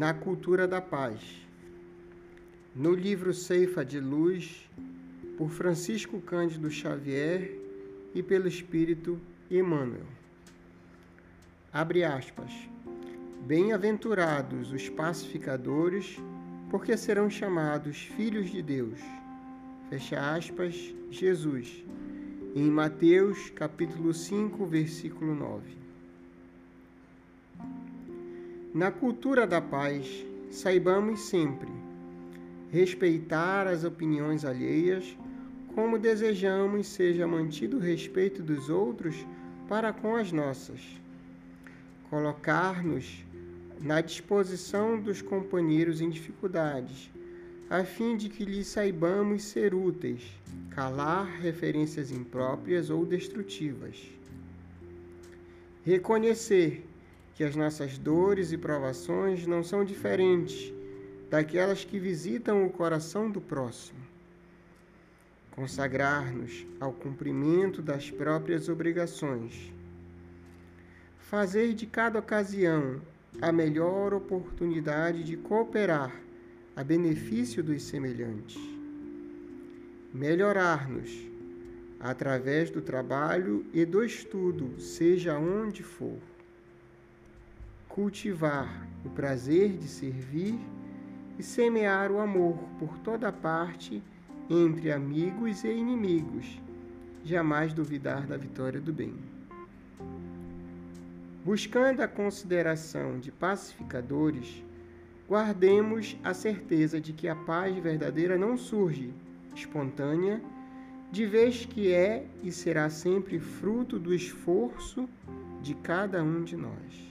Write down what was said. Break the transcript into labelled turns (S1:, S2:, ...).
S1: na cultura da paz. No livro Ceifa de Luz, por Francisco Cândido Xavier e pelo Espírito Emmanuel. Abre aspas. Bem-aventurados os pacificadores, porque serão chamados filhos de Deus. Fecha aspas, Jesus. Em Mateus, capítulo 5, versículo 9. Na cultura da paz, saibamos sempre respeitar as opiniões alheias, como desejamos seja mantido o respeito dos outros para com as nossas. Colocar-nos na disposição dos companheiros em dificuldades, a fim de que lhes saibamos ser úteis, calar referências impróprias ou destrutivas. Reconhecer que as nossas dores e provações não são diferentes daquelas que visitam o coração do próximo. Consagrar-nos ao cumprimento das próprias obrigações. Fazer de cada ocasião a melhor oportunidade de cooperar a benefício dos semelhantes. Melhorar-nos através do trabalho e do estudo, seja onde for cultivar o prazer de servir e semear o amor por toda parte entre amigos e inimigos, jamais duvidar da vitória do bem. Buscando a consideração de pacificadores, guardemos a certeza de que a paz verdadeira não surge espontânea, de vez que é e será sempre fruto do esforço de cada um de nós.